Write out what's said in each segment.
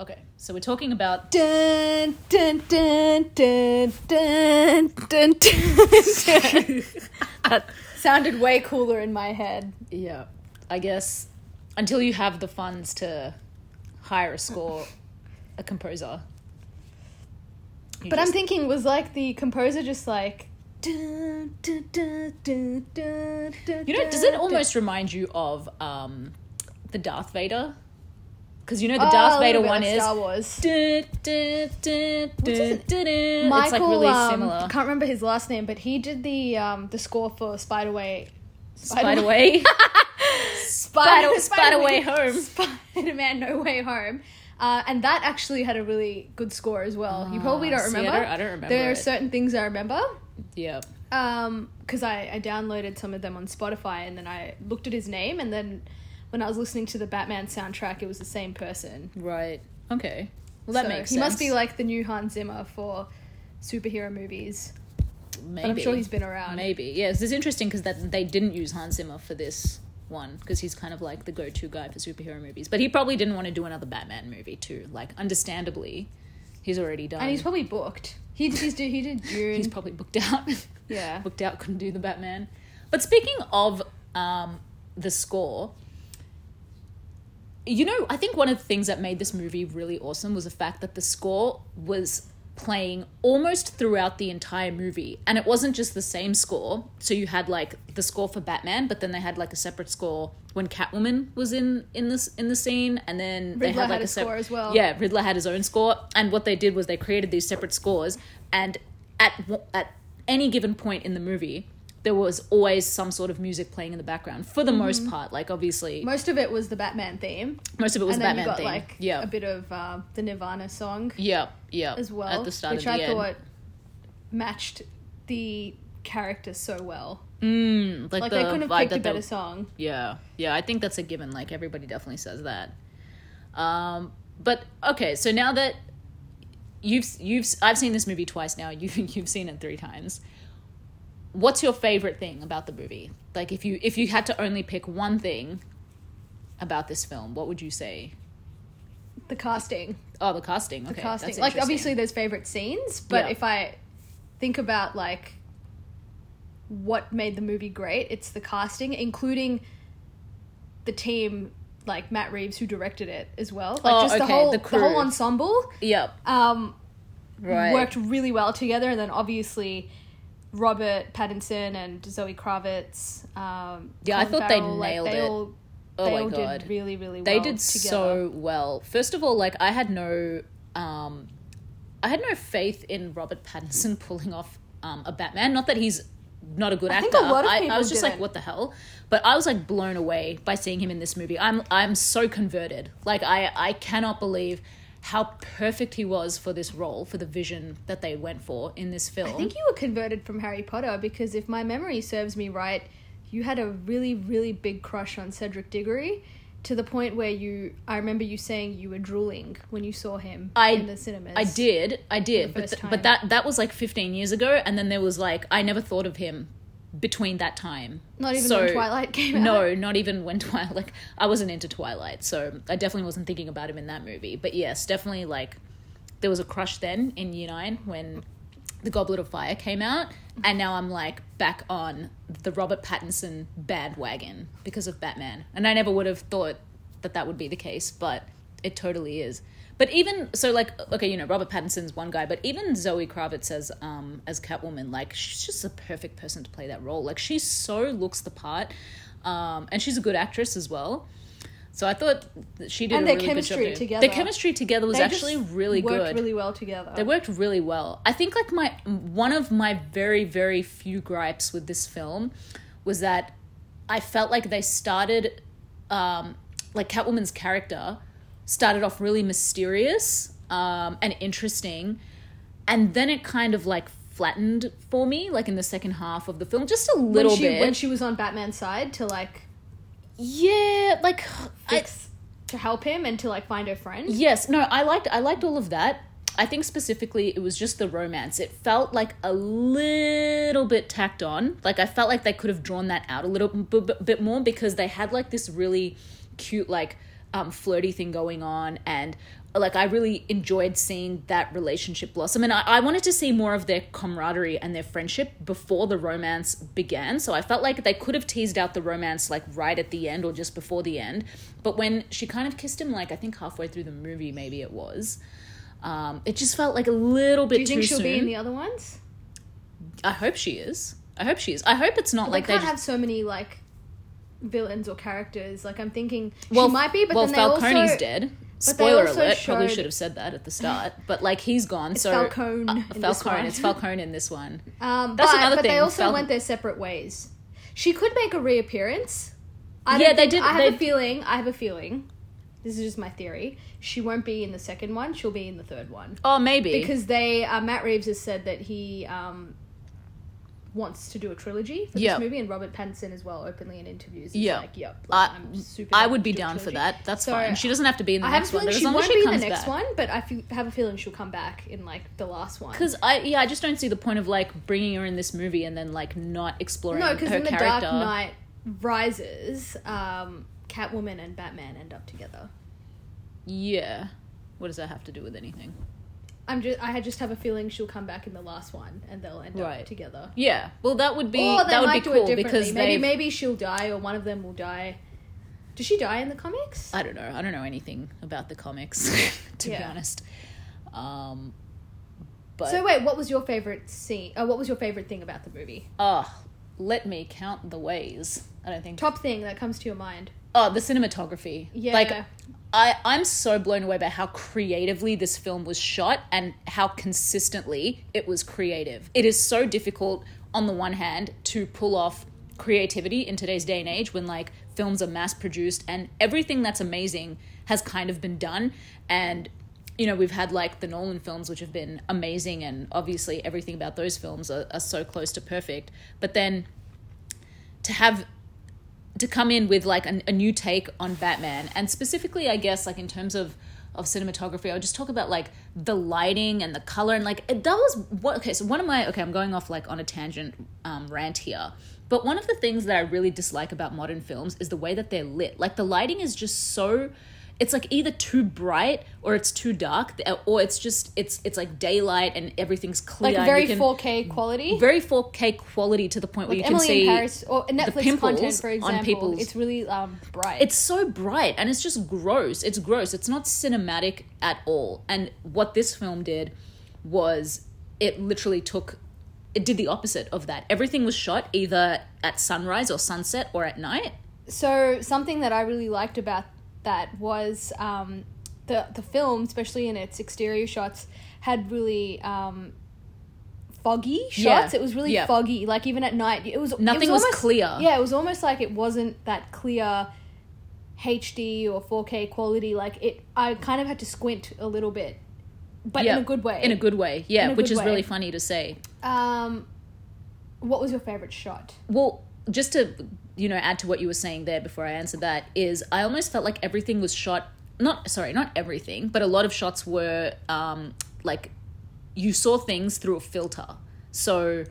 Okay, so we're talking about Dun dun dun dun dun dun dun. that sounded way cooler in my head. yeah, I guess until you have the funds to hire a score, a composer. But I'm thinking, was like the composer just like. Dun, dun, dun, dun, dun, dun, you know, does it almost remind you of um, the Darth Vader? Because you know the. Oh, Darth Vader one like is. Star Wars. Dun. Michael, it's like really um, similar. can't remember his last name, but he did the um, the score for Spiderway. Spiderway. Spider, Spiderway home. Spider-Man No Way Home. Uh, and that actually had a really good score as well. you probably don't Ah, see, I remember. don't- I don't remember There are it. certain things I remember yeah. because I, I downloaded some of them on Spotify and then I looked at his name and then when I was listening to the Batman soundtrack, it was the same person. Right. Okay. Well, that So makes he sense. must be like the new Hans Zimmer for superhero movies. Maybe. But I'm sure he's been around. Maybe. Yes, it's interesting because that they didn't use Hans Zimmer for this one because he's kind of like the go-to guy for superhero movies. But he probably didn't want to do another Batman movie too. Like, understandably, he's already done. And he's probably booked. He, he's, do- he did Dune. he's probably booked out. yeah. booked out, couldn't do the Batman. But speaking of um, the score, you know, I think one of the things that made this movie really awesome was the fact that the score was playing almost throughout the entire movie. And it wasn't just the same score. So you had like the score for batman but then they had like a separate score when catwoman was in in this in the scene. And then they had like had a a sep- score as well. yeah riddler had his own score. And what they did was they created these separate scores. And at at any given point in the movie there was always some sort of music playing in the background for the most Mm-hmm. part like obviously Most of it was the Batman theme. most of it was and the then batman you got theme like yeah a bit of uh, the Nirvana song yeah yeah as well, at the start which I end. thought matched the character so well. Mm, like, Like the they couldn't have picked a that they- better song. Yeah, yeah, I think that's a given. Like everybody definitely says that. Um, but okay, so now that you've you've I've seen this movie twice now. You you've seen it three times. What's your favorite thing about the movie? Like if you if you had to only pick one thing about this film, what would you say? The casting, Oh, the casting. Okay, the casting. Like obviously there's favorite scenes, but Yeah. if I think about like what made the movie great, it's the casting, including the team like Matt Reeves who directed it as well. Like Oh, just the okay, whole the the, whole ensemble. Yep. Um, Right. worked really well together. And then obviously Robert Pattinson and Zoe Kravitz. Um, Yeah, I Colin thought they Farrell, like, nailed they it. All, Oh they my all God. did really, really well. they did together. so well. First of all, like I had no, um, I had no faith in Robert Pattinson pulling off um, a Batman. Not that he's not a good I actor. think a lot of I, I was just like, didn't. what the hell? But I was like blown away by seeing him in this movie. I'm I'm so converted. Like I I cannot believe how perfect he was for this role, for the vision that they went for in this film. I think you were converted from Harry Potter because if my memory serves me right, you had a really, really big crush on Cedric Diggory to the point where you, I remember you saying you were drooling when you saw him I- in the cinemas. I did, I did, but th- but that that was like 15 years ago, and then there was like I never thought of him between that time. Not even So- when Twilight came out. No, not even when Twilight. Like I wasn't into Twilight, so I definitely wasn't thinking about him in that movie. But yes, definitely like there was a crush then in Year Nine when the Goblet of Fire came out, and now I'm like back on the Robert Pattinson bandwagon because of Batman, and I never would have thought that that would be the case, but it totally is. But even so, like okay, you know, Robert Pattinson's one guy, but even Zoe Kravitz as um as Catwoman, like she's just a perfect person to play that role. Like she so looks the part, um, and she's a good actress as well. So I thought that she did And a their really chemistry good job. doing- together. Their chemistry together was They actually really worked good. really well together. They worked really well. I think like my one of my very very few gripes with this film was that I felt like they started um like Catwoman's character started off really mysterious um and interesting and then it kind of like flattened for me like in the second half of the film just a when little she, bit. when she was on Batman's side to like yeah, like I, to help him and to like find her friend. Yes, no, I liked I liked all of that. I think specifically it was just the romance. It felt like a little bit tacked on. Like I felt like they could have drawn that out a little b- b- bit more because they had like this really cute like um, flirty thing going on and like I really enjoyed seeing that relationship blossom. And I, I wanted to see more of their camaraderie and their friendship before the romance began. So I felt like they could have teased out the romance like right at the end or just before the end. But when she kind of kissed him like I think halfway through the movie maybe it was um, it just felt like a little bit Do you think she'll soon be in the other ones? I hope she is. I hope she is. I hope it's not But like they they can't just have so many like villains or characters. Like I'm thinking well, she might be, but well, then Falcone's they also dead. Spoiler alert! Probably should have said that at the start, but like he's gone. So Falcone uh, Falcone. one. It's Falcone in this one. Um, That's but, another but they also Fal- went their separate ways. She could make a reappearance. I Yeah, they did- I have a feeling. I have a feeling. This is just my theory. She won't be in the second one. She'll be in the third one Oh, maybe because they. Uh, Matt Reeves has said that he um, wants to do a trilogy for Yep. this movie, and Robert Pattinson as well, openly in interviews, Yeah. like, "Yep, I, like, I'm super." I would be do down for that. That's So, fine. She doesn't have to be in the I have a next one. feeling but she won't she be in the next back. one, but I feel, have a feeling she'll come back in like the last one. Because I, yeah, I just don't see the point of like bringing her in this movie and then like not exploring No, because in the character. Dark Knight Rises, um, Catwoman and Batman end up together. Yeah, what does that have to do with anything? I'm just, I just have a feeling she'll come back in the last one, and they'll end Right. up together. Yeah, well, that would be or they that would might be do cool it differently. because maybe they. maybe she'll die, or one of them will die. Does she die in the comics? I don't know. I don't know anything about the comics, to be honest. Um, but so wait, what was your favorite scene? Uh, what was your favorite thing about the movie? oh, let me count the ways. I don't think. Top thing that comes to your mind? Oh, the cinematography. Yeah. Like I I'm so blown away by how creatively this film was shot and how consistently it was creative. It is so difficult on the one hand to pull off creativity in today's day and age when like films are mass produced and everything that's amazing has kind of been done and you know we've had like the Nolan films which have been amazing and obviously everything about those films are, are so close to perfect but then to have to come in with like a, a new take on Batman, and specifically, I guess, like in terms of of cinematography, I would just talk about like the lighting and the color, and like it, that was what. Okay, so one of my okay, I'm going off like on a tangent um, rant here, but one of the things that I really dislike about modern films is the way that they're lit. Like the lighting is just so. It's like either too bright or it's too dark, or it's just it's it's like daylight and everything's clear. Like very can- 4K quality. very 4K quality to the point where like you can Emily see in Paris or Netflix content, for on example. It's really um, bright. it's so bright and it's just gross. It's gross. It's not cinematic at all. And what this film did was it literally took it did the opposite of that. Everything was shot either at sunrise or sunset or at night. so something that I really liked about that was um, the the film, especially in its exterior shots, had really um, foggy Yeah. shots. It was really Yeah. foggy. Like even at night, it was Nothing it was almost- clear. Yeah, it was almost like it wasn't that clear. HD or 4K quality, like it, I kind of had to squint a little bit, but Yeah. in a good way. In a good way. Yeah, which is way. really funny to say. Um, what was your favorite shot? Well, just to you know add to what you were saying there before I answered that is I almost felt like everything was shot not sorry not everything but a lot of shots were um, like you saw things through a filter so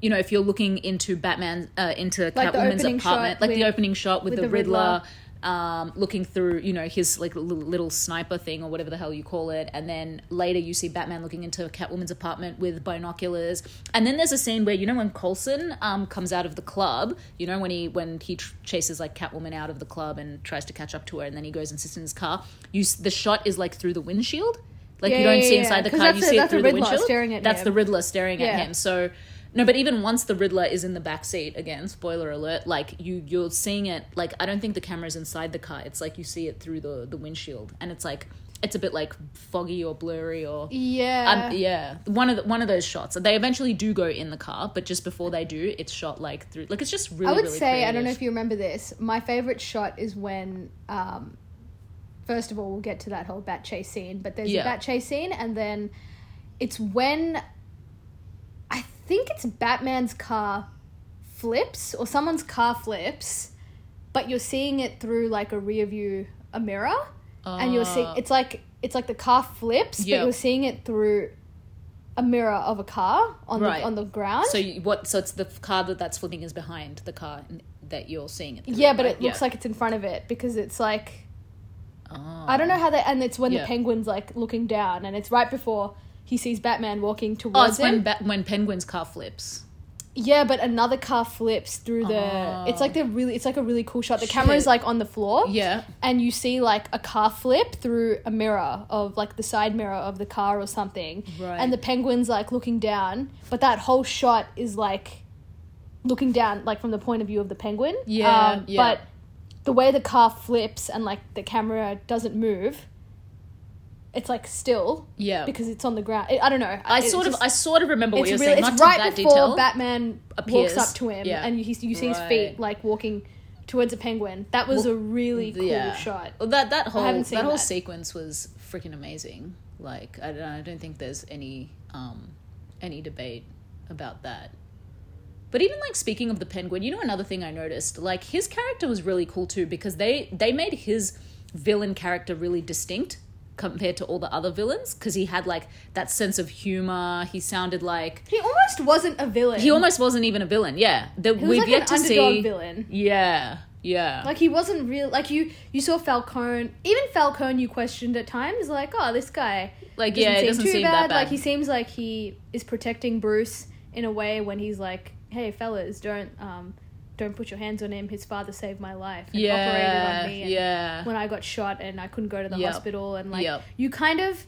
you know if you're looking into Batman uh, into Like Catwoman's apartment like the opening shot with, with the, the Riddler. Riddler. Um, looking through, you know, his like little, little sniper thing or whatever the hell you call it, and then later you see Batman looking into Catwoman's apartment with binoculars, and then there's a scene where you know when Colson um comes out of the club, you know when he when he tr- chases like Catwoman out of the club and tries to catch up to her, and then he goes and sits in his car. You the shot is like through the windshield, like Yeah, you don't yeah, see yeah, inside the 'cause car, you the- see it the through the Riddler windshield. staring at that's him. the Riddler staring at Yeah. him. So no, but even once the Riddler is in the back seat, again, spoiler alert, like you you're seeing it like I don't think the camera's inside the car. It's like you see it through the the windshield, and it's like it's a bit like foggy or blurry or Yeah, um, yeah, one of the, one of those shots. They eventually do go in the car, but just before they do, it's shot like through like it's just really. I would really say I don't know if you remember this. My favorite shot is when, um, first of all, we'll get to that whole bat chase scene, but there's Yeah. a bat chase scene, and then it's when think it's Batman's car flips or someone's car flips, but you're seeing it through like a rear view a mirror, and you're seeing Ah. it's like it's like the car flips, Yep. but you're seeing it through a mirror of a car on Right. the on the ground. So you, what? So it's the car that that's flipping is behind the car that you're seeing it. Yeah, but right? it looks like it's in front of it because it's like Oh. I don't know how they, and it's when Yeah. the penguin's like looking down, and it's right before he sees Batman walking Oh, towards it's him. when ba- when Penguin's car flips. yeah, but another car flips through the. Oh. It's like the really, it's like a really cool shot. The camera's Shit. like on the floor, Yeah. and you see like a car flip through a mirror of like the side mirror of the car or something, Right. and the penguin's like looking down, but that whole shot is like looking down, like from the point of view of the penguin. Yeah, Um, yeah. But the way the car flips and like the camera doesn't move, it's like still Yeah. because it's on the ground. It, I don't know. I It's sort of just- I sort of remember what it's you're really, saying. it's to right that before detail. Batman appears. walks up to him, Yeah. and you, you see his Right. feet like walking towards a penguin. That was a really cool yeah. shot. Well, that that whole haven't that, seen whole that. sequence was freaking amazing. Like I don't, I don't think there's any um any debate about that. But even like speaking of the penguin, you know another thing I noticed, like his character was really cool too because they they made his villain character really distinct compared to all the other villains because he had like that sense of humor. He sounded like He almost wasn't a villain. he almost wasn't even a villain. Yeah, the, we've like yet to see. villain. Yeah, yeah. Like he wasn't real. Like you, you saw Falcone. Even Falcone, you questioned at times. Like, oh, this guy. Like, doesn't yeah, seem doesn't too seem bad. that bad. Like he seems like he is protecting Bruce in a way when he's like, "Hey, fellas, don't um, don't put your hands on him. His father saved my life and operated on me. And yeah. when I got shot and I couldn't go to the Yep. hospital and like Yep. you kind of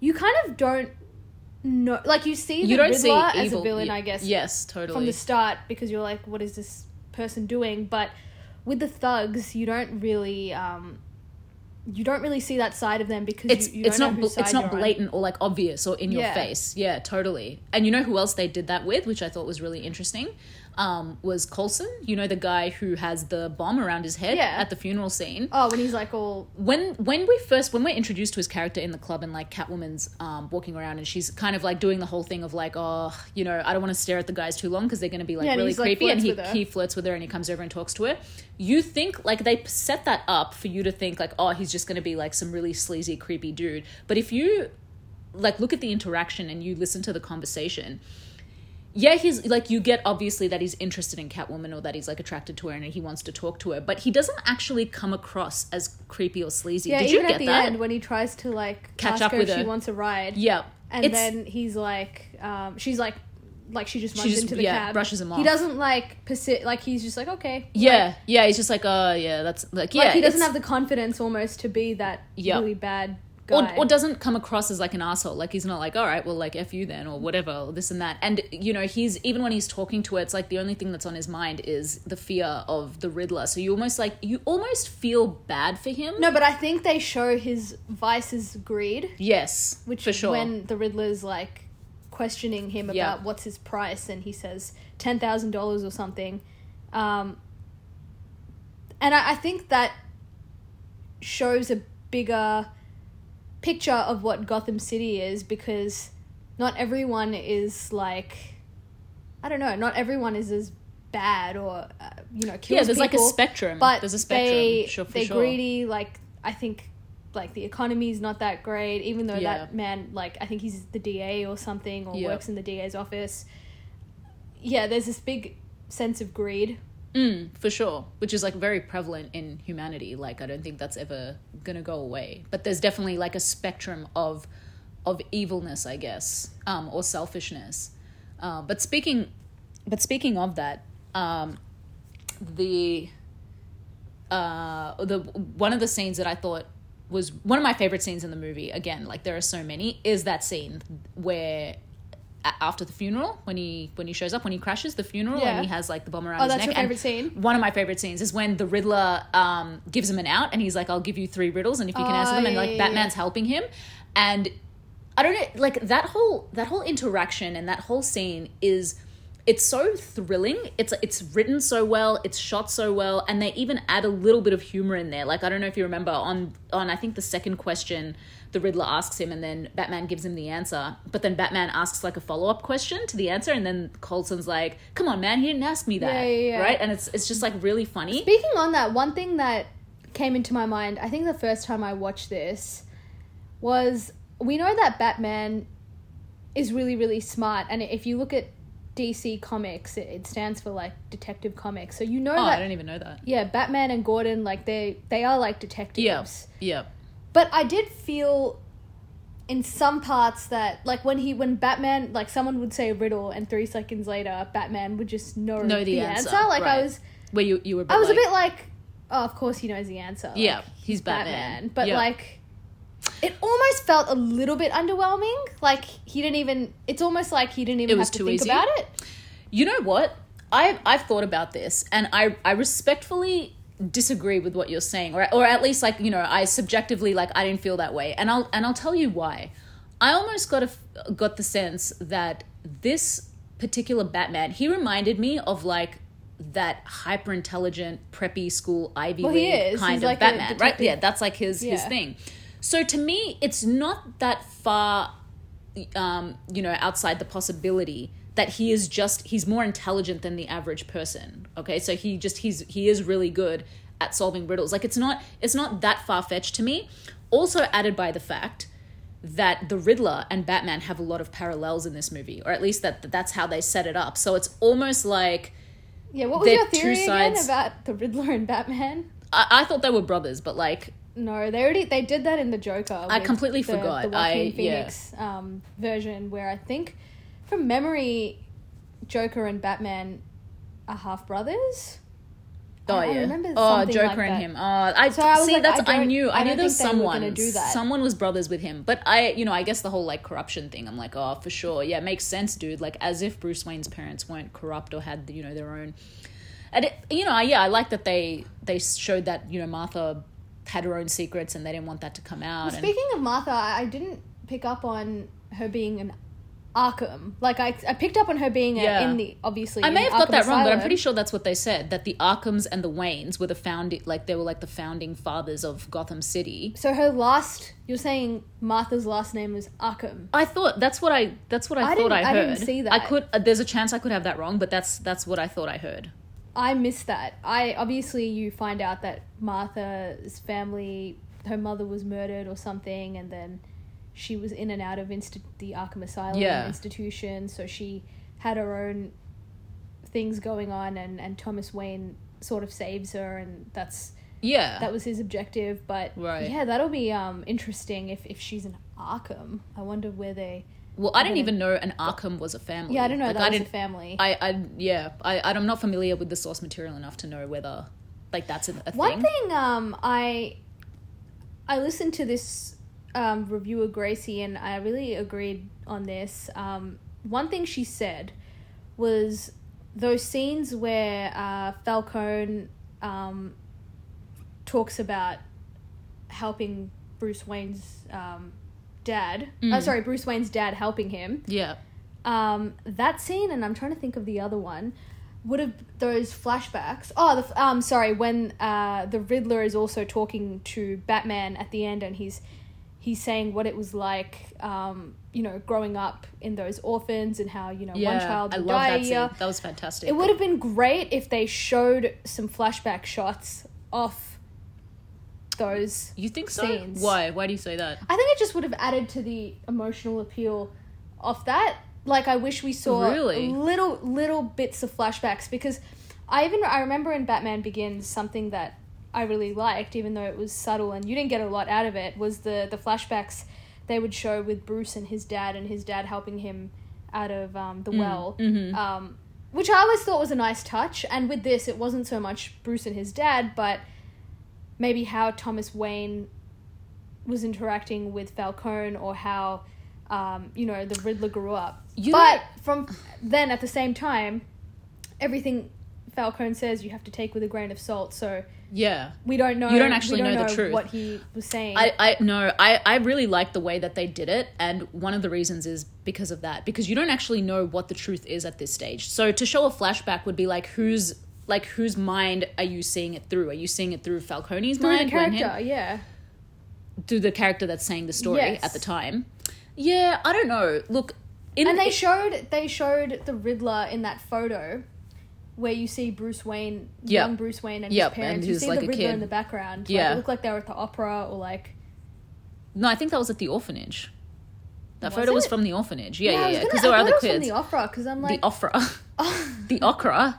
you kind of don't know like you see the you don't Riddler see as evil. a villain I guess Yes, totally. from the start because you're like what is this person doing but with the thugs you don't really um you don't really see that side of them because it's you, you it's not bl- it's not you're on. blatant or like obvious or in your face. Yeah, totally. And you know who else they did that with, which I thought was really interesting, um, was Colson. You know the guy who has the bomb around his head Yeah. at the funeral scene. oh when he's like all when when we first when we're introduced to his character in the club and like Catwoman's um, walking around and she's kind of like doing the whole thing of like oh you know I don't want to stare at the guys too long because they're going to be like Yeah, really he's, like, creepy and he he flirts with her and he comes over and talks to her. You think like they set that up for you to think like oh he's just going to be like some really sleazy creepy dude, but if you like look at the interaction and you listen to the conversation yeah, he's like you get obviously that he's interested in Catwoman or that he's like attracted to her and he wants to talk to her, but he doesn't actually come across as creepy or sleazy. yeah Did even you get at the that? end when he tries to like Catch ask up her with if she wants a ride yeah, and it's then he's like um she's like like she just runs just- into the yeah, cab brushes him off. he doesn't like persi- like he's just like okay yeah, yeah. He's just like, oh yeah, that's like yeah. like he doesn't have the confidence almost to be that Yep. really bad guy. or doesn't come across as like an asshole. Like he's not like, all right, well, like f you then, or whatever, or this and that. And you know, he's even when he's talking to her, it's like the only thing that's on his mind is the fear of the Riddler. So you almost like you almost feel bad for him. no, but I think they show his vices greed, Yes, which for sure. when the Riddler's like questioning him about Yeah. what's his price, and he says ten thousand dollars or something. Um, and I, I think that shows a bigger picture of what Gotham City is because not everyone is like I don't know, not everyone is as bad or uh, you know kills yeah, there's like a spectrum. but there's a spectrum. they sure, for they're sure. greedy. Like I think like the economy's not that great, even though Yeah. that man like I think he's the DA or something or Yeah. works in the DA's office. Yeah, there's this big sense of greed. Mm, for sure, which is like very prevalent in humanity. Like I don't think that's ever gonna go away. But there's definitely like a spectrum of of evilness, I guess, um, or selfishness. Uh, but speaking, but speaking of that, um, the uh, the one of the scenes that I thought was one of my favorite scenes in the movie. Again, like there are so many. Is that scene where after the funeral when he when he shows up when he crashes the funeral Yeah. and he has like the bomb around Oh, his that's neck. your and scene? One of my favorite scenes is when the Riddler um, gives him an out and he's like, "I'll give you three riddles and if you can Oh, answer them," and like yeah, Batman's helping him, and I don't know, like that whole that whole interaction and that whole scene is it's so thrilling. It's it's written so well, it's shot so well, and they even add a little bit of humor in there. Like I don't know if you remember on on I think the second question the Riddler asks him and then Batman gives him the answer, but then Batman asks like a follow-up question to the answer and then Colson's like, "Come on, man, he didn't ask me that." Yeah, yeah, yeah. Right? And it's it's just like really funny. Speaking on that, one thing that came into my mind, I think the first time I watched this was we know that Batman is really really smart and if you look at DC Comics. It, it stands for like Detective Comics. So you know Oh, that I don't even know that. yeah, Batman and Gordon like they they are like detectives. Yeah. Yeah. But I did feel in some parts that like when he when Batman like someone would say a riddle and three seconds later Batman would just know, Know the answer. answer, Like I was Where you you were. I was like, a bit like, oh, of course he knows the answer. Yeah, Like, he's Batman. But Yeah. like, it almost felt a little bit underwhelming. Like he didn't even. It's almost like he didn't even It was have to think easy? about it. You know what? I I've thought about this, and I I respectfully disagree with what you're saying, or or at least like you know I subjectively like I didn't feel that way, and I'll and I'll tell you why. I almost got a got the sense that this particular Batman he reminded me of like that hyper intelligent preppy school Ivy Well, League kind He's of like Batman, right? Yeah, that's like his his thing. So to me, it's not that far um, you know, outside the possibility that he is just he's more intelligent than the average person. Okay, so he just he's he is really good at solving riddles. Like it's not it's not that far fetched to me. Also added by the fact that the Riddler and Batman have a lot of parallels in this movie, or at least that that's how they set it up. So it's almost like Yeah. What was your two theory again about the Riddler and Batman? I, I thought they were brothers, but like No, they already they did that in the Joker. I completely the, forgot. the Joaquin I- yeah. Phoenix um, version, where I think, from memory, Joker and Batman are half brothers. Oh I- I yeah. remember oh, Joker like and him. Oh, I, So I see. like, that's I I, knew. I, I knew there was think they were someone. do that. Someone was brothers with him, but I, you know, I guess the whole like corruption thing. I'm like, oh, for sure. Yeah, it makes sense, dude. Like as if Bruce Wayne's parents weren't corrupt or had you know their own. And it, you know, yeah, I like that they they showed that you know Martha had her own secrets and they didn't want that to come out. and, Speaking of Martha, I I didn't pick up on her being an Arkham. Like I, I picked up on her being a, Yeah. in the obviously. I may have got Arkham that wrong, but I'm pretty sure that's what they said. That the Arkhams and the Waynes were the founding, like they were like the founding fathers of Gotham City. So her last, you're saying Martha's last name was Arkham. I thought that's what I that's what I, I thought I I didn't see that. I could. Uh, there's a chance I could have that wrong, but that's that's what I thought I heard. I missed that. I obviously you find out that Martha's family, her mother was murdered or something, and then she was in and out of insti- the Arkham Asylum Yeah. institution. So she had her own things going on, and and Thomas Wayne sort of saves her, and that's Yeah, that was his objective. But Right. yeah, that'll be um interesting if if she's in Arkham. I wonder where they. well, I didn't even know an Arkham was a family. Yeah, I don't know Like, that I was a didn't. family. I, I yeah, I I'm not familiar with the source material enough to know whether like that's a, a One thing. thing um I I listened to this um, reviewer Gracie and I really agreed on this. Um, one thing she said was those scenes where uh, Falcone um, talks about helping Bruce Wayne's um, dad. Oh, Mm. sorry, Bruce Wayne's dad helping him Yeah, um, that scene, and I'm trying to think of the other one, would have those flashbacks. Oh, the um, sorry, when uh, the Riddler is also talking to Batman at the end, and he's he's saying what it was like, um, you know, growing up in those orphans and how you know yeah. one child I would die that year. scene. That was fantastic. It would have been great if they showed some flashback shots off those You think so? scenes. Why? Why do you say that? I think it just would have added to the emotional appeal of that. Like I wish we saw Really? little little bits of flashbacks because I even I remember in Batman Begins something that I really liked, even though it was subtle and you didn't get a lot out of it, was the the flashbacks they would show with Bruce and his dad and his dad helping him out of um, the well. mhm. Um, which I always thought was a nice touch. And with this, it wasn't so much Bruce and his dad, but maybe how Thomas Wayne was interacting with Falcone or how, um, you know, the Riddler grew up. You but know- from then, at the same time, everything Falcone says you have to take with a grain of salt. So Yeah. we don't know. You don't actually don't know the truth. what he was saying. I, I no I, I really like the way that they did it and one of the reasons is because of that because you don't actually know what the truth is at this stage so to show a flashback would be like whose like whose mind are you seeing it through are you seeing it through Falcone's through the mind him- character, yeah. through the character that's saying the story Yes. at the time yeah I don't know look in and they showed they showed the Riddler in that photo where you see Bruce Wayne, Yep. young Bruce Wayne, and Yep, his parents. and you see like the a Riddler in the background. Like, Yeah. it looked like they were at the opera or like. no I think that was at the orphanage That Was photo was from the orphanage. Yeah, I yeah, yeah. Because I there were thought other it was from kids. the opera because I'm like the opera. the opera.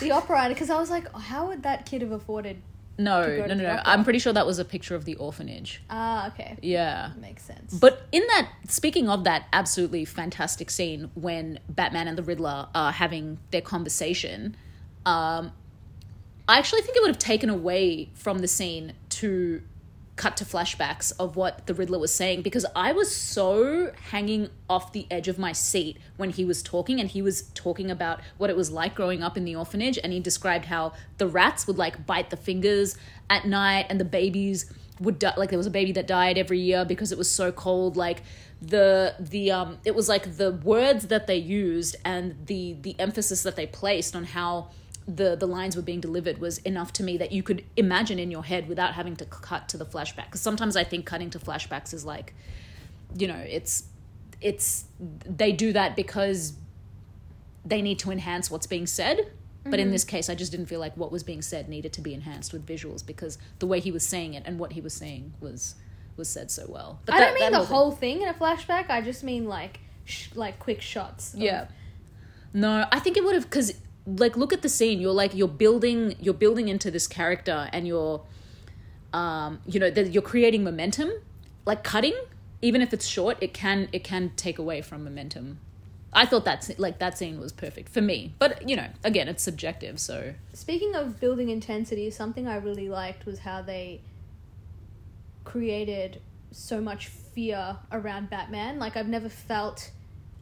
the opera because I was like, how would that kid have afforded? No, no, no, no. I'm pretty sure that was a picture of the orphanage. Ah, okay, Yeah. makes sense. But in that, speaking of that absolutely fantastic scene when Batman and the Riddler are having their conversation, um, I actually think it would have taken away from the scene to cut to flashbacks of what the Riddler was saying because I was so hanging off the edge of my seat when he was talking and he was talking about what it was like growing up in the orphanage and he described how the rats would like bite the fingers at night and the babies would die like there was a baby that died every year because it was so cold like the the um it was like the words that they used and the the emphasis that they placed on how the the lines were being delivered was enough to me that you could imagine in your head without having to cut to the flashback because sometimes i think cutting to flashbacks is like you know it's it's they do that because they need to enhance what's being said but in mm-hmm. this case i just didn't feel like what was being said needed to be enhanced with visuals because the way he was saying it and what he was saying was was said so well but I that- don't mean the whole thing- whole thing in a flashback. I just mean like sh- like quick shots. of- Yeah. No, I think it would have because like look at the scene. You're like you're building you're building into this character and you're um you know that you're creating momentum. Like cutting, even if it's short, it can it can take away from momentum. I thought that's like that scene was perfect for me, but you know, again, it's subjective. So Speaking of building intensity, something I really liked was how they created so much fear around Batman. Like I've never felt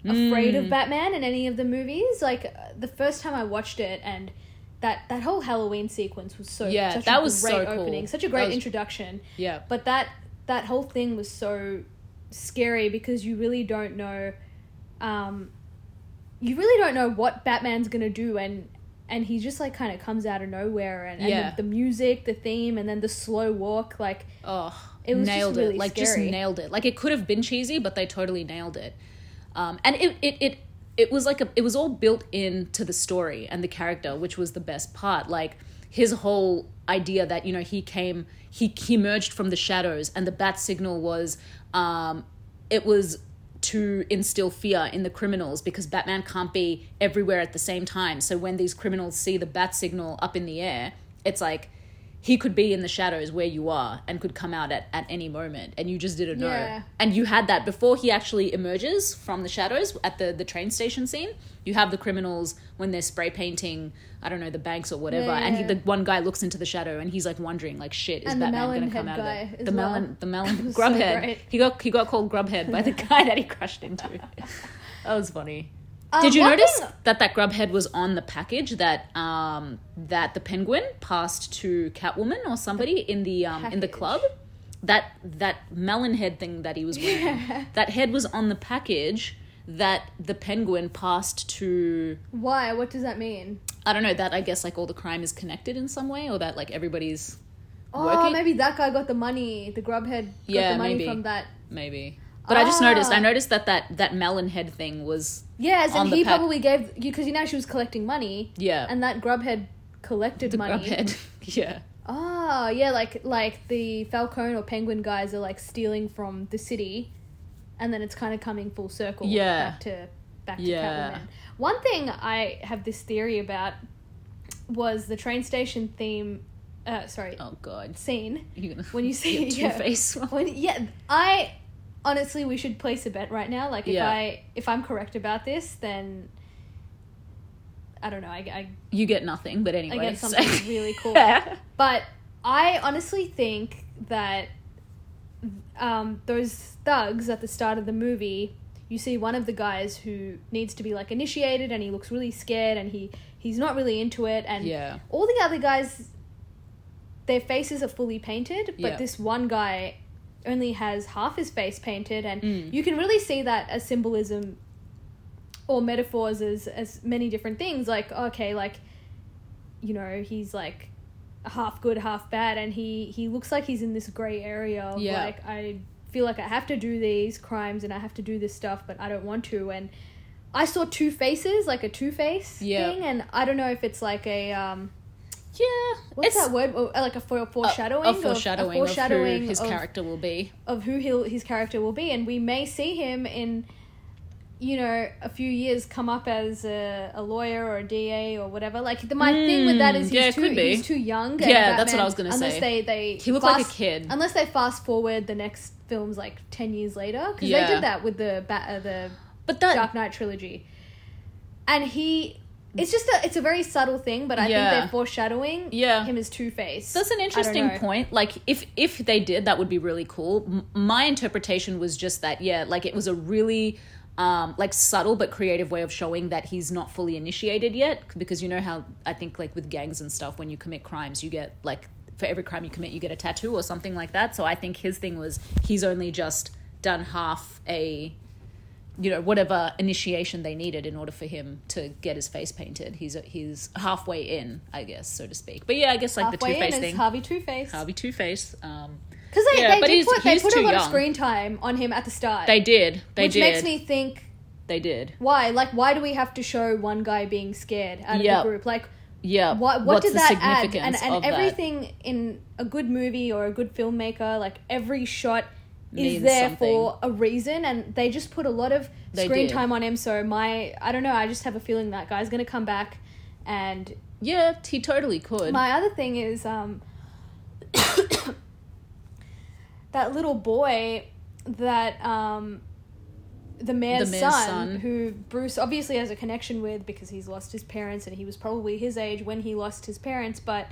afraid Mm. of Batman in any of the movies. Like uh, the first time I watched it and that that whole Halloween sequence was so Yeah, such that a was great so cool. opening, such a great was- introduction. yeah, But that that whole thing was so scary because you really don't know um you really don't know what Batman's to do and and he just like kind of comes out of nowhere and, and Yeah. the, the music, the theme and then the slow walk like Oh, It was just nailed really it. Like scary. just nailed it. Like it could have been cheesy, but they totally nailed it. Um, and it, it it it was like a it was all built into the story and the character, which was the best part. Like his whole idea that you know he came he he emerged from the shadows and the bat signal was um it was to instill fear in the criminals because Batman can't be everywhere at the same time. So when these criminals see the bat signal up in the air, it's like he could be in the shadows where you are and could come out at, at any moment and you just didn't know. Yeah. And you had that before he actually emerges from the shadows at the, the train station scene. You have the criminals when they're spray painting, I don't know, the banks or whatever, Yeah, and he, yeah. the one guy looks into the shadow and he's like wondering, like, shit, is And the Batman going to come out of it? The well. melon, the melon, was so grubhead. he got he got called grubhead by the guy that he crashed into. That was funny. Um, Did you notice thing- that that grub head was on the package that um that the penguin passed to Catwoman or somebody in the um in the club? That that melon head thing that he was wearing. Yeah. That head was on the package that the penguin passed to Why? What does that mean? I don't know, that I guess like all the crime is connected in some way or that like everybody's Oh, Working- maybe that guy got the money. The grubhead got Yeah, the money maybe. from that. maybe. But I just noticed I Ah. noticed that that that melon head thing was Yes, and he pack- probably gave you because you know she was collecting money, yeah. and that grubhead collected the money. grub head. yeah. Ah, yeah, like like the Falcone or Penguin guys are like stealing from the city, and then it's kind of coming full circle. Yeah. back to back to Yeah. Catwoman. One thing I have this theory about was the train station theme. Uh, sorry, Oh god. scene You're gonna when you see Two yeah, face. when yeah I honestly we should place a bet right now. Like if Yeah. I if I'm correct about this, then I don't know. I I, You get nothing, but anyway. I get so- something really cool. Yeah. But I honestly think that um, those thugs at the start of the movie, you see one of the guys who needs to be like initiated, and he looks really scared, and he he's not really into it, and Yeah. all the other guys, their faces are fully painted, but Yeah. this one guy only has half his face painted, and Mm. you can really see that as symbolism or metaphors as as many different things. Like okay, like you know he's like half good, half bad, and he he looks like he's in this gray area. Of Yeah. Like I feel like I have to do these crimes and I have to do this stuff, but I don't want to. And I saw two faces, like a two face Yeah. thing, and I don't know if it's like a um Yeah, What's it's that word? Oh, Like a fore- a- foreshadowing. of- foreshadowing, a foreshadowing of who his of- character will be. of who he'll, his character will be, and we may see him in, you know, a few years come up as a, a lawyer or a DA or whatever. Like the, my thing with that is he's Mm, yeah, too he's too young. Yeah, that's what I was gonna unless say. they they He looked like a kid. Unless they fast forward the next films like ten years later, because Yeah. they did that with the Bat, uh, the But that Dark Knight trilogy, and he. It's just a it's a very subtle thing, but I Yeah. think they're foreshadowing Yeah. him as Two Face. That's an interesting point. Like, if if they did, that would be really cool. M- my interpretation was just that, yeah, like it was a really um, like subtle but creative way of showing that he's not fully initiated yet. Because you know how I think like with gangs and stuff, when you commit crimes, you get like for every crime you commit, you get a tattoo or something like that. So I think his thing was he's only just done half a you know whatever initiation they needed in order for him to get his face painted. He's he's halfway in, I guess, so to speak. But yeah, I guess like the Two Face thing. Harvey Two Face. Harvey Two Face. Um, Because they, Yeah, they did put they put a lot of screen time on him at the start. they did. They did, which did. makes me think they did. why like why do we have to show one guy being scared out of Yep. the group like Yeah. what what did that add and, and of that? everything in a good movie or a good filmmaker like every shot is there something. for a reason and they just put a lot of They screen did. time on him so my i don't know i just have a feeling that guy's gonna come back and Yeah, he totally could. my other thing is um that little boy that um the mayor's, mayor's son, son. who Bruce obviously has a connection with because he's lost his parents and he was probably his age when he lost his parents, but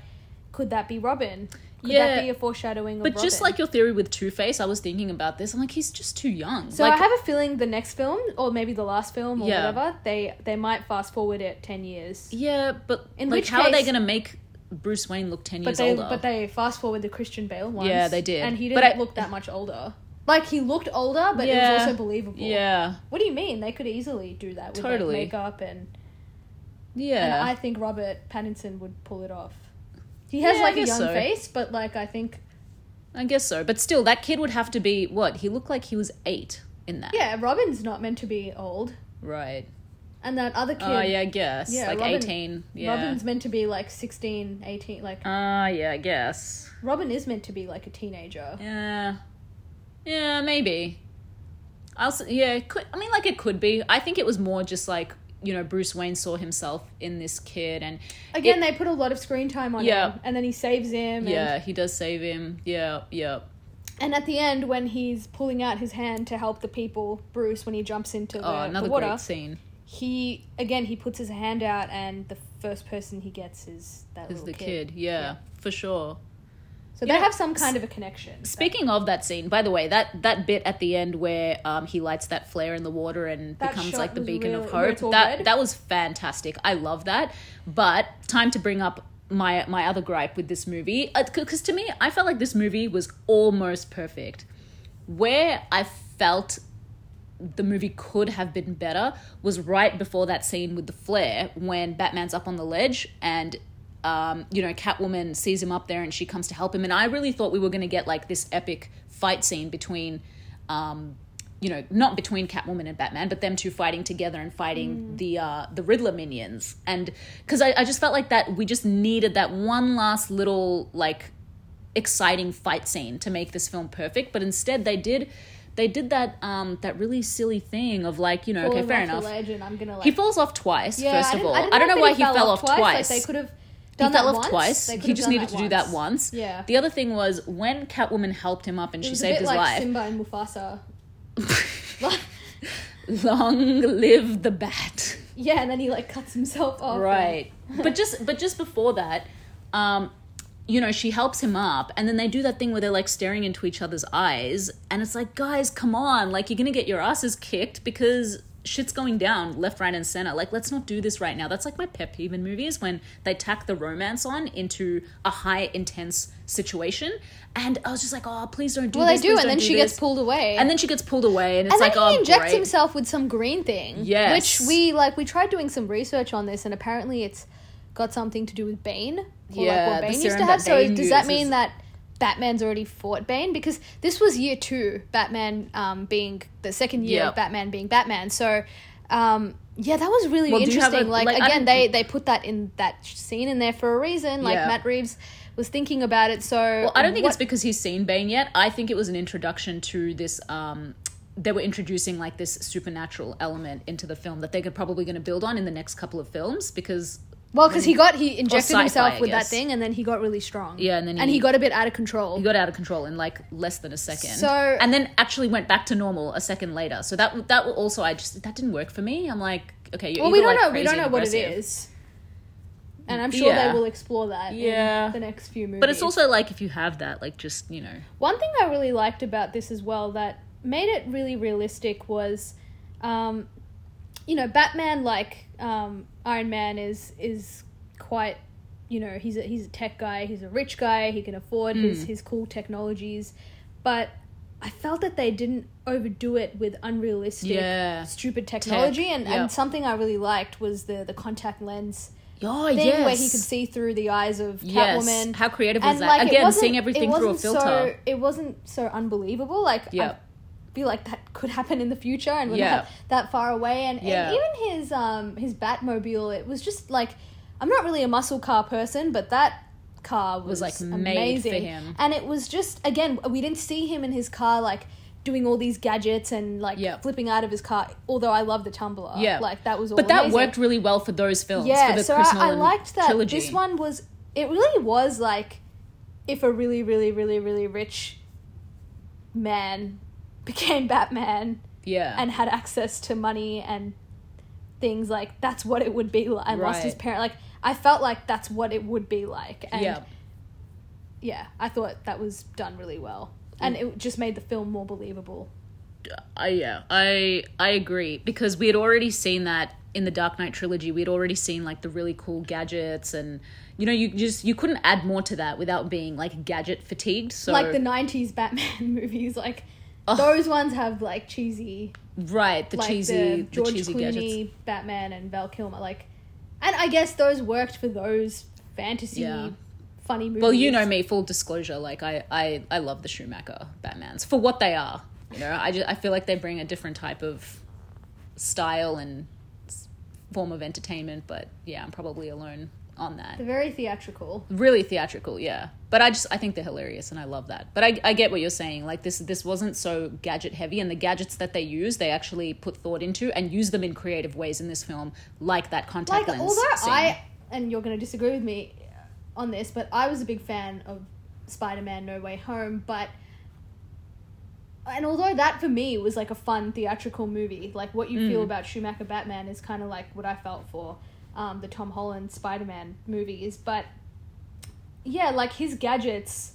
could that be Robin? Could Yeah. that be a foreshadowing of but just like your theory with Two Face, I was thinking about this. I'm like, he's just too young. So like, I have a feeling the next film, or maybe the last film, or Yeah. whatever, they they might fast forward it ten years. yeah, but In like, which how are they going to make Bruce Wayne look ten But years they older? but they fast forward the Christian Bale one. Yeah, they did. and he didn't I- look that much older. Like he looked older, but it was also believable. yeah, What do you mean? They could easily do that with Totally. like, makeup and and yeah. I think Robert Pattinson would pull it off. He has Yeah, like a young so. face, but like I think I guess so. But still, that kid would have to be what? He looked like he was eight in that. yeah, Robin's not meant to be old, Right. and that other kid, Oh yeah, I guess. Yeah, like Robin- eighteen. Yeah. Robin's meant to be like 16, 18. Like Ah, yeah, I guess. Robin is meant to be like a teenager. Yeah. Yeah, maybe. I'll yeah, could I mean like it could be. I think it was more just like, you know, Bruce Wayne saw himself in this kid and Again, it- they put a lot of screen time on Yeah. him, and then he saves him. And, yeah, he does save him. Yeah, yeah. and at the end, when he's pulling out his hand to help the people, Bruce, when he jumps into the, Oh, the another water, great scene he again he puts his hand out, and the first person he gets is that is little the kid. kid. Yeah, for sure. So You they know, have some kind of a connection. Speaking of that scene, by the way, that that bit at the end where um, he lights that flare in the water and That becomes like the beacon of hope. That red. that was fantastic. I love that. But time to bring up my my other gripe with this movie because to me, I felt like this movie was almost perfect. Where I felt the movie could have been better was right before that scene with the flare when Batman's up on the ledge and um, you know Catwoman sees him up there and she comes to help him. And I really thought we were going to get like this epic fight scene between um, you know not between Catwoman and Batman but them two fighting together and fighting the uh, the Riddler minions. And because I, I just felt like that we just needed that one last little like exciting fight scene to make this film perfect. But instead they did they did that um that really silly thing of like you know okay fair enough The ledge and I'm gonna like. he falls off twice yeah, first of all. I, I don't know why he fell off twice, Like they could have done that once. twice he just needed to do that once Yeah. the other thing was when Catwoman helped him up and It she was a saved bit his like life Simba and Mufasa. Long live the bat yeah, and then he like cuts himself off. and- right but just but just before that um you know she helps him up and then they do that thing where they're like staring into each other's eyes and it's like guys come on like you're gonna get your asses kicked because shit's going down left right and center like let's not do this right now that's like my pet peeve in movies when they tack the romance on into a high intense situation and i was just like oh please don't do Well, they this do, please and don't then do she this. gets pulled away. and then she gets pulled away and it's and like oh, he oh injects great. himself with some green thing. Yes. Which we like. We tried doing some research on this, and apparently it's got something to do with Bane. Or Yeah, like what Bane used to have. So does that mean that Batman's already fought Bane? Because this was year two, Batman um, being the second year Yep. of Batman being Batman. So. Um, Yeah, that was really Well, do you have interesting. a- like, like, again, they they put that in that scene in there for a reason. Like Yeah. Matt Reeves was thinking about it. So Well, I don't think what- it's because he's seen Bane yet. I think it was an introduction to this. Um, they were introducing like this supernatural element into the film that they could probably going to build on in the next couple of films because well because he got he injected sci-fi, himself I with that guess. thing, and then he got really strong. Yeah, and then and he- he got a bit out of control. he got out of control in like less than a second. So- and then actually went back to normal a second later. So that that also I just that didn't work for me. I'm like, okay, you're well, we don't like, know. We don't know what it is. And I'm sure Yeah. they will explore that Yeah. in the next few movies. But it's also like if you have that, like just you know, One thing I really liked about this as well that made it really realistic was, um, you know, Batman like um, Iron Man is is quite, you know, he's a, he's a tech guy, he's a rich guy, he can afford his hmm. his cool technologies, but I felt that they didn't overdo it with unrealistic, Yeah. stupid technology, and, yep. and something I really liked was the the contact lens oh thing yes, where he could see through the eyes of Catwoman. Yes. How creative was that? like Again, seeing everything through a filter. So, it wasn't so unbelievable. Like Yep. Feel like that could happen in the future, and we're Yeah. not that far away. And, Yeah. and even his um his Batmobile, it was just like I'm not really a muscle car person, but that car was, like, amazing. for him. And it was just again, we didn't see him in his car like doing all these gadgets and like Yep. flipping out of his car. Although I love the tumbler, Yeah. like that was all. but that amazing worked really well for those films. yeah, for the so I, I liked that. trilogy. This one was. It really was like if a really, really, really, really rich man became Batman yeah, and had access to money and things like that's what it would be like. And lost his parent. Like I felt like that's what it would be like. And yeah. yeah, I thought that was done really well, and Mm. it just made the film more believable. I yeah, I I agree because we had already seen that in the Dark Knight trilogy. We had already seen like the really cool gadgets and you know you just you couldn't add more to that without being like gadget fatigued. So Like the '90s Batman movies, like. Oh. Those ones have like cheesy right, the like cheesy the the, George cheesy Clooney gadgets. Batman and Val Kilmer like and I guess those worked for those fantasy Yeah. funny movies. Well, you know me. Full disclosure, like I I I love the Schumacher Batmans for what they are. You know, I just I feel like they bring a different type of style and form of entertainment. But yeah, I'm probably alone on that. They're very theatrical. really theatrical yeah but i just i think they're hilarious and i love that but i, I get what you're saying like this this wasn't so gadget heavy and the gadgets that they use they actually put thought into and use them in creative ways in this film like that contact Like lens although scene. I and you're going to disagree with me on this, but I was a big fan of Spider-Man No Way Home, but and although that for me was like a fun theatrical movie, like what you Mm. feel about Schumacher Batman is kind of like what I felt for um, the Tom Holland Spider-Man movies, but yeah, like his gadgets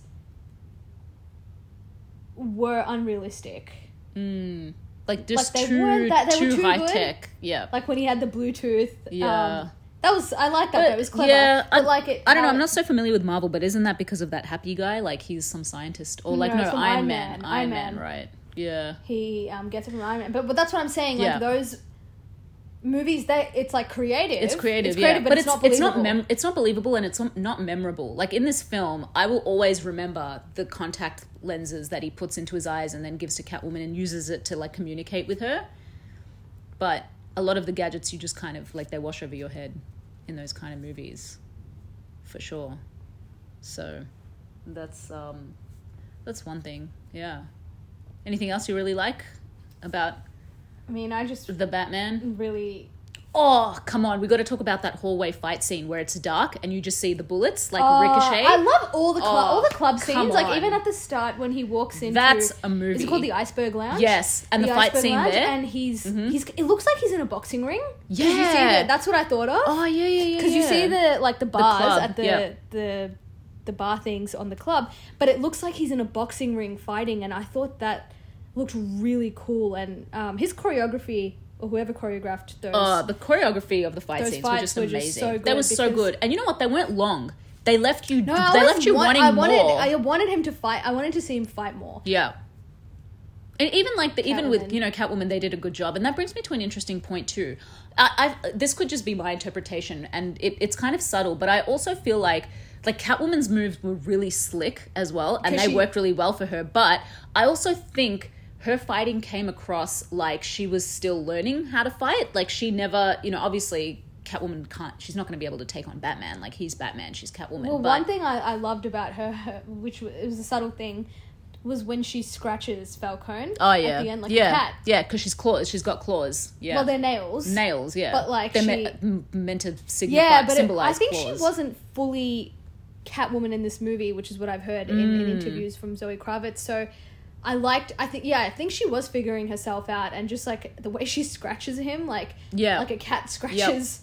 were unrealistic. Mm. like just they too weren't that- they were too too high good. tech yeah Like when he had the Bluetooth. Yeah. Um, that was I like that. But, that was clever. yeah, but I- like it. I don't know. I'm not so familiar with Marvel, but isn't that because of that happy guy? Like he's some scientist, or like No, no, Iron, Iron Man. Man. Iron Iron Man, Man. right? Yeah, He um, gets it from Iron Man, but but that's what I'm saying. Like Yeah. those movies, that it's like creative. it's creative, It's yeah, creative, but, it's, not it's not mem- it's not believable, and it's not- not memorable. Like in this film, I will always remember the contact lenses that he puts into his eyes and then gives to Catwoman and uses it to like communicate with her. But a lot of the gadgets, you just kind of like they wash over your head in those kind of movies, for sure. So that's um that's one thing. Yeah. Anything else you really like about I mean, I just the Batman? really. Oh, come on. We got to talk about that hallway fight scene where it's dark and you just see the bullets like Oh, ricochet. I love all the club, Oh, all the club come scenes. Like even at the start when he walks in. That's a movie. Is it called the Iceberg Lounge? Yes, and the fight Iceberg scene Lounge, there. Mm-hmm. and he's he's. It looks like he's in a boxing ring. 'Cause you see Yeah. the, that's what I thought of. oh, yeah, yeah, yeah. because you see the like the bars club, at the yeah. the the bar things on the club, but it looks like he's in a boxing ring fighting, and I thought that looked really cool. And um, his choreography, or whoever choreographed those, Oh, the choreography of the fight scenes were just were just amazing. so that was so good. And you know what? They weren't long. They left you no, they left you want- wanting I wanted, more. I wanted him to fight. I wanted to see him fight more. Yeah. And even like the, even with you know Catwoman, they did a good job, and that brings me to an interesting point too. I, I this could just be my interpretation, and it, it's kind of subtle, but I also feel like like Catwoman's moves were really slick as well, and they she- worked really well for her. But I also think her fighting came across like she was still learning how to fight. Like she never, you know, obviously Catwoman can't. She's not going to be able to take on Batman. Like he's Batman, she's Catwoman. Well, but one thing I, I loved about her, her, which was, it was a subtle thing, was when she scratches Falcone. oh yeah, At the end, like yeah, a cat. yeah, because she's claws. She's got claws. Yeah, Well, they're nails. nails. Yeah, but, like, they're she- me- meant to signify, Yeah, but it. I think claws. she wasn't fully Catwoman in this movie, which is what I've heard in, in Mm. interviews from Zoe Kravitz. So I liked. I think yeah, I think she was figuring herself out, and just like the way she scratches him, like Yeah. like a cat scratches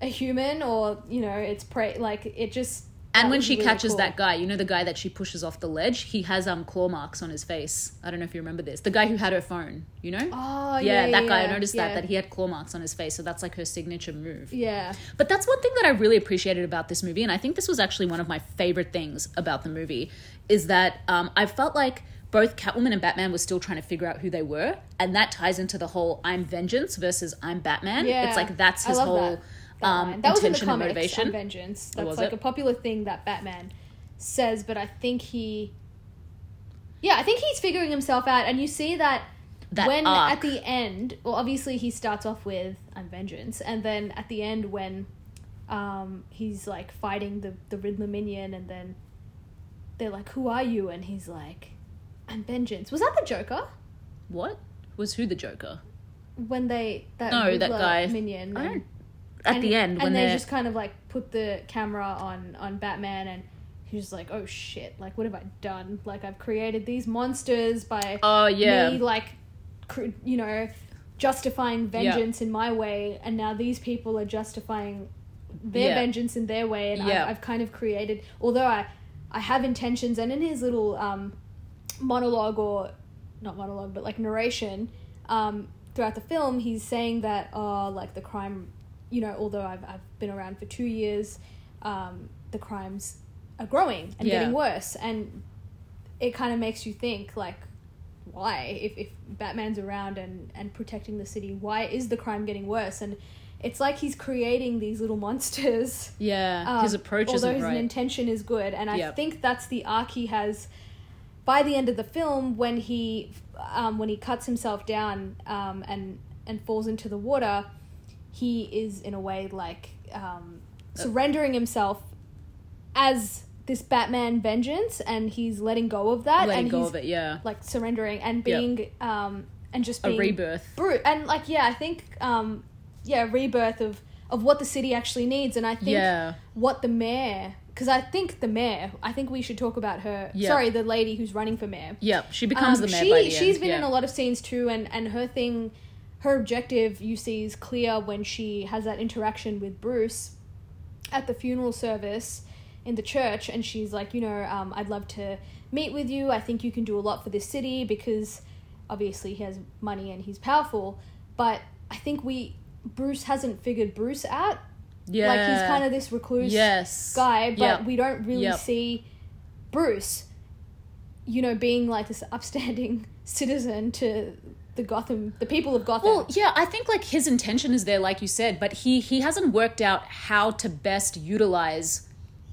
a human, or you know, it's prey. Like it just. And when she really catches cool. that guy, you know the guy that she pushes off the ledge, he has um claw marks on his face. I don't know if you remember this. The guy who had her phone, you know? Oh yeah, yeah, that guy. I yeah, noticed yeah. that that he had claw marks on his face, so that's like her signature move. Yeah. But that's one thing that I really appreciated about this movie, and I think this was actually one of my favorite things about the movie, is that um, I felt like both Catwoman and Batman were still trying to figure out who they were, and that ties into the whole "I'm vengeance" versus "I'm Batman." Yeah. It's like that's his whole that. That, um, that was in the intention and comics, motivation. on Vengeance. That's like it? a popular thing that Batman says, but I think he. Yeah, I think he's figuring himself out, and you see that, That when arc. at the end. Well, obviously he starts off with "I'm vengeance," and then at the end when, um, he's like fighting the the Riddler minion, and then they're like, "Who are you?" and he's like, "I'm vengeance." Was that the Joker? What was who the Joker? When they that No, that guy. minion. And-. At and- the end, when and they just kind of like put the camera on on Batman, and he's like, "Oh shit! Like, what have I done? Like, I've created these monsters by oh yeah, me, like, cr- you know, justifying vengeance in my way, and now these people are justifying their Yeah. vengeance in their way, and Yeah. I've, I've kind of created. Although I, I have intentions, and in his little um, monologue or not monologue, but like narration, um, throughout the film, he's saying that oh, like the crime, you know, although I've I've been around for two years, um, the crimes are growing and Yeah. getting worse, and it kind of makes you think like why if, if batman's around and and protecting the city why is the crime getting worse and it's like he's creating these little monsters yeah. his um, approach although isn't his right. intention is good and i Yep. think that's the arc he has by the end of the film when he um, when he cuts himself down um, and and falls into the water he is in a way like um, surrendering himself as this batman vengeance and he's letting go of that Letting and go he's of it, yeah. like surrendering and Yep. being um and just A rebirth. brute and like yeah i think um yeah rebirth of of what the city actually needs and i think Yeah. what the mayor because i think the mayor i think we should talk about her Yeah. sorry the lady who's running for mayor Yep, she becomes Um, the mayor she by the she's end. been yeah. in a lot of scenes too and and her thing her objective you see is clear when she has that interaction with bruce at the funeral service in the church and she's like you know um, i'd love to meet with you i think you can do a lot for this city because obviously he has money and he's powerful but i think we bruce hasn't figured bruce out yeah. like he's kind of this recluse yes guy, but Yep. we don't really Yep. see Bruce, you know, being like this upstanding citizen to the Gotham, the people of Gotham. Well, yeah, I think like his intention is there, like you said, but he he hasn't worked out how to best utilize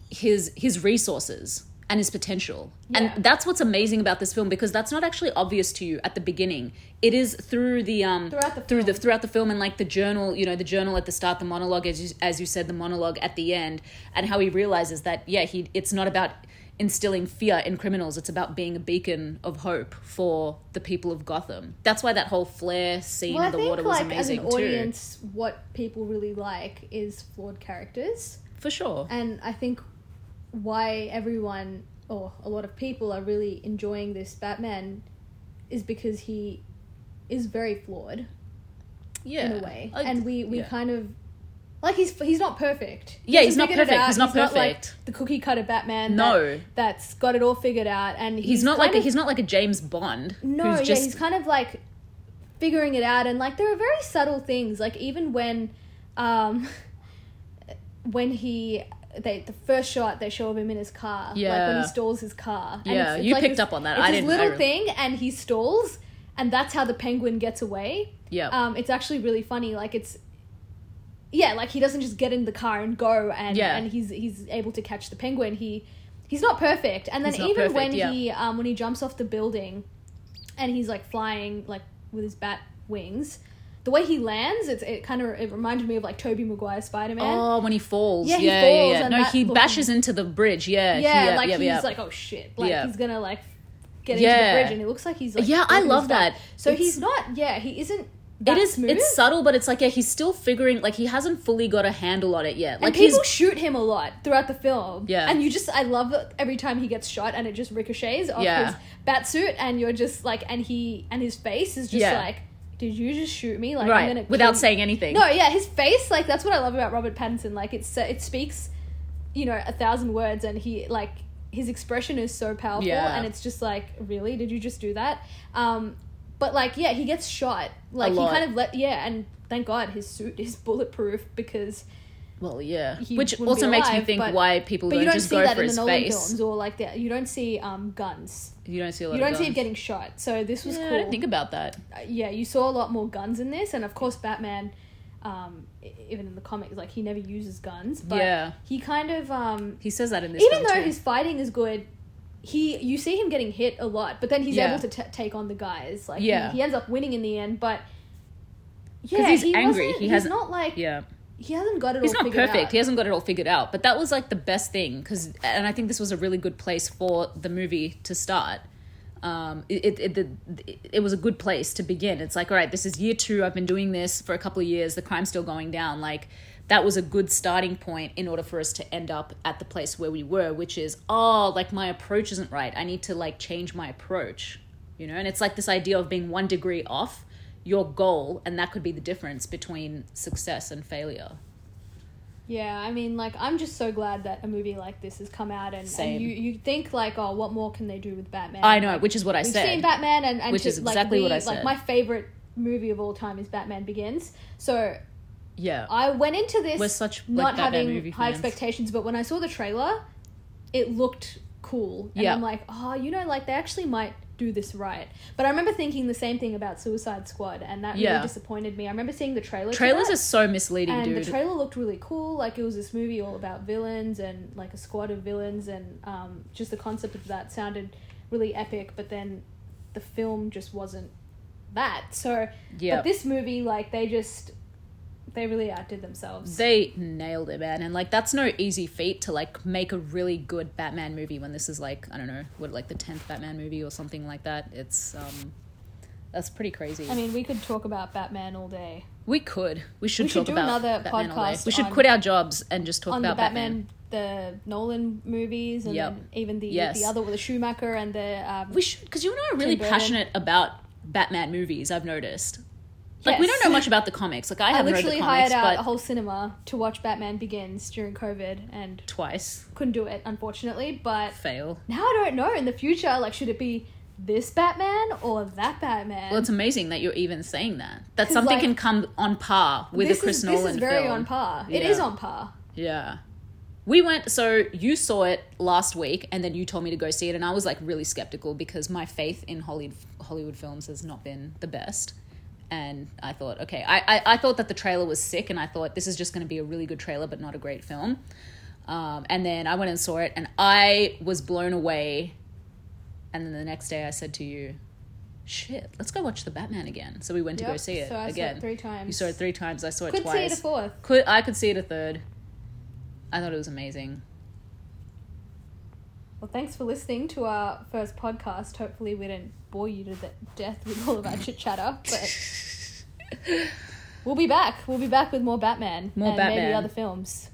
his his resources and his potential. Yeah. And that's what's amazing about this film because that's not actually obvious to you at the beginning. It is through the um Throughout the through the throughout the film and like the journal, you know, the journal at the start, the monologue as you, as you said, the monologue at the end, and how he realizes that yeah, he it's not about instilling fear in criminals. It's about being a beacon of hope for the people of Gotham. That's why that whole flare scene well, in the think water was like as amazing an too. audience, what people really like is flawed characters, For sure. and I think why everyone or a lot of people are really enjoying this Batman is because he is very flawed yeah. in a way, I- and we we yeah. kind of like he's he's not perfect. He Yeah, he's not perfect. He's not like perfect. the cookie cutter Batman. No. that, that's got it all figured out, and he's, he's, not like kind a, he's not like a James Bond. no, who's yeah, just he's kind of like figuring it out, and like there are very subtle things, like even when, um, when he. They, the first shot they show of him in his car, like when he stalls his car. And Yeah, you picked up on that. It's I didn't- little I- thing, and he stalls, and that's how the penguin gets away. yeah. Um, it's actually really funny. Like it's, yeah, like he doesn't just get in the car and go, and Yeah. and he's he's able to catch the penguin. He he's not perfect, and then even perfect, when yeah. he um when he jumps off the building, and he's like flying like with his bat wings. The way he lands, it's it kind of it reminded me of like Tobey Maguire Spider Man. Oh, when he falls. Yeah, Yeah, he falls yeah. and No, he looked- bashes into the bridge. Yeah. yeah, he- like yeah, he's yeah. like, oh shit, like Yeah. he's gonna like get into the bridge, and it looks like he's like Yeah, I love that. So It's- he's not. Yeah, he isn't. It is. smooth. It's subtle, but it's like yeah, he's still figuring. Like he hasn't fully got a handle on it yet. Like and people shoot him a lot throughout the film. Yeah. And you just, I love it every time he gets shot and it just ricochets off Yeah. his bat suit, and you're just like, and he, and his face is just Yeah. like, did you just shoot me? Like, I'm right gonna without saying anything. No, yeah, his face, like, that's what I love about Robert Pattinson. Like, it's, it speaks, you know, a thousand words, and he, like, his expression is so powerful, Yeah. and it's just like, really? Did you just do that? Um, but like, yeah, he gets shot. Like, he kind of let, yeah, and thank God his suit is bulletproof because Well, yeah. he Which also be makes me think but- why people But don't, you don't just see go that for in the his Nolan face. films or like that. You don't see um, guns. You don't see a lot. You don't see him getting shot. So this was Yeah, cool. I didn't think about that. Uh, yeah, you saw a lot more guns in this, and of course Batman, um, even in the comics, like he never uses guns. But Yeah. he kind of um, He says that in this. even though too. his fighting is good. He, you see him getting hit a lot, but then he's Yeah. able to t- take on the guys. Like, Yeah. he, he ends up winning in the end. But yeah, he's he angry. He hasn't- not like yeah. He hasn't got it. he's all not figured perfect. out. He hasn't got it all figured out. But that was like the best thing because, and I think this was a really good place for the movie to start. Um, it, it, it, it, it was a good place to begin. It's like, all right, this is year two. I've been doing this for a couple of years. The crime's still going down. Like, that was a good starting point in order for us to end up at the place where we were, which is, oh, like my approach isn't right. I need to like change my approach, you know? And it's like this idea of being one degree off your goal, and that could be the difference between success and failure. Yeah, I mean, like, I'm just so glad that a movie like this has come out, and, and you you think like, oh, what more can they do with Batman? I know, Like, which is what I we've said. seen Batman, and, and Which to, is like, exactly what I said. Like, my favorite movie of all time is Batman Begins. So Yeah. I went into this We're such, like, not Batman having high fans. expectations, but when I saw the trailer, it looked cool, and Yeah. I'm like, oh, you know, like they actually might do this right. But I remember thinking the same thing about Suicide Squad, and that Yeah. really disappointed me. I remember seeing the trailer. Trailers that, are so misleading, and dude. the trailer looked really cool. Like it was this movie all about villains and like a squad of villains, and um, just the concept of that sounded really epic. But then the film just wasn't that. So, Yeah. but this movie, like they just they really outdid themselves. they nailed it, man. And like that's no easy feat to like make a really good Batman movie when this is like I don't know what like the tenth Batman movie or something like that. It's um that's pretty crazy. I mean, we could talk about Batman all day we could we should We should talk do about another Batman podcast We should on- quit our jobs and just talk on the about Batman, the Nolan movies, and Yep. even the Yes. the other, the Schumacher and the um, We should because you and I are really passionate about Batman movies. I've noticed. Like we don't know much about the comics. Like I I haven't literally comics, hired out a whole cinema to watch Batman Begins during COVID and twice couldn't do it unfortunately. But fail. now I don't know in the future. Like, should it be this Batman or that Batman? Well, it's amazing that you're even saying that. That something like, can come on par with a Chris is, Nolan This is very film. on par. It Yeah. is on par. Yeah. We went, so you saw it last week, and then you told me to go see it, and I was like really skeptical because my faith in Hollywood, Hollywood films has not been the best. And I thought, okay, I, I, I thought that the trailer was sick, and I thought this is just going to be a really good trailer, but not a great film. Um, and then I went and saw it, and I was blown away. And then the next day I said to you, shit, let's go watch the Batman again. So we went to go see it So I saw again. it three times. You saw it three times. I saw it Could twice see it a fourth. could I could see it a third. I thought it was amazing. Well, thanks for listening to our first podcast. Hopefully, we didn't bore you to de- death with all of our chit chatter, but we'll be back. We'll be back with more Batman More and maybe other films.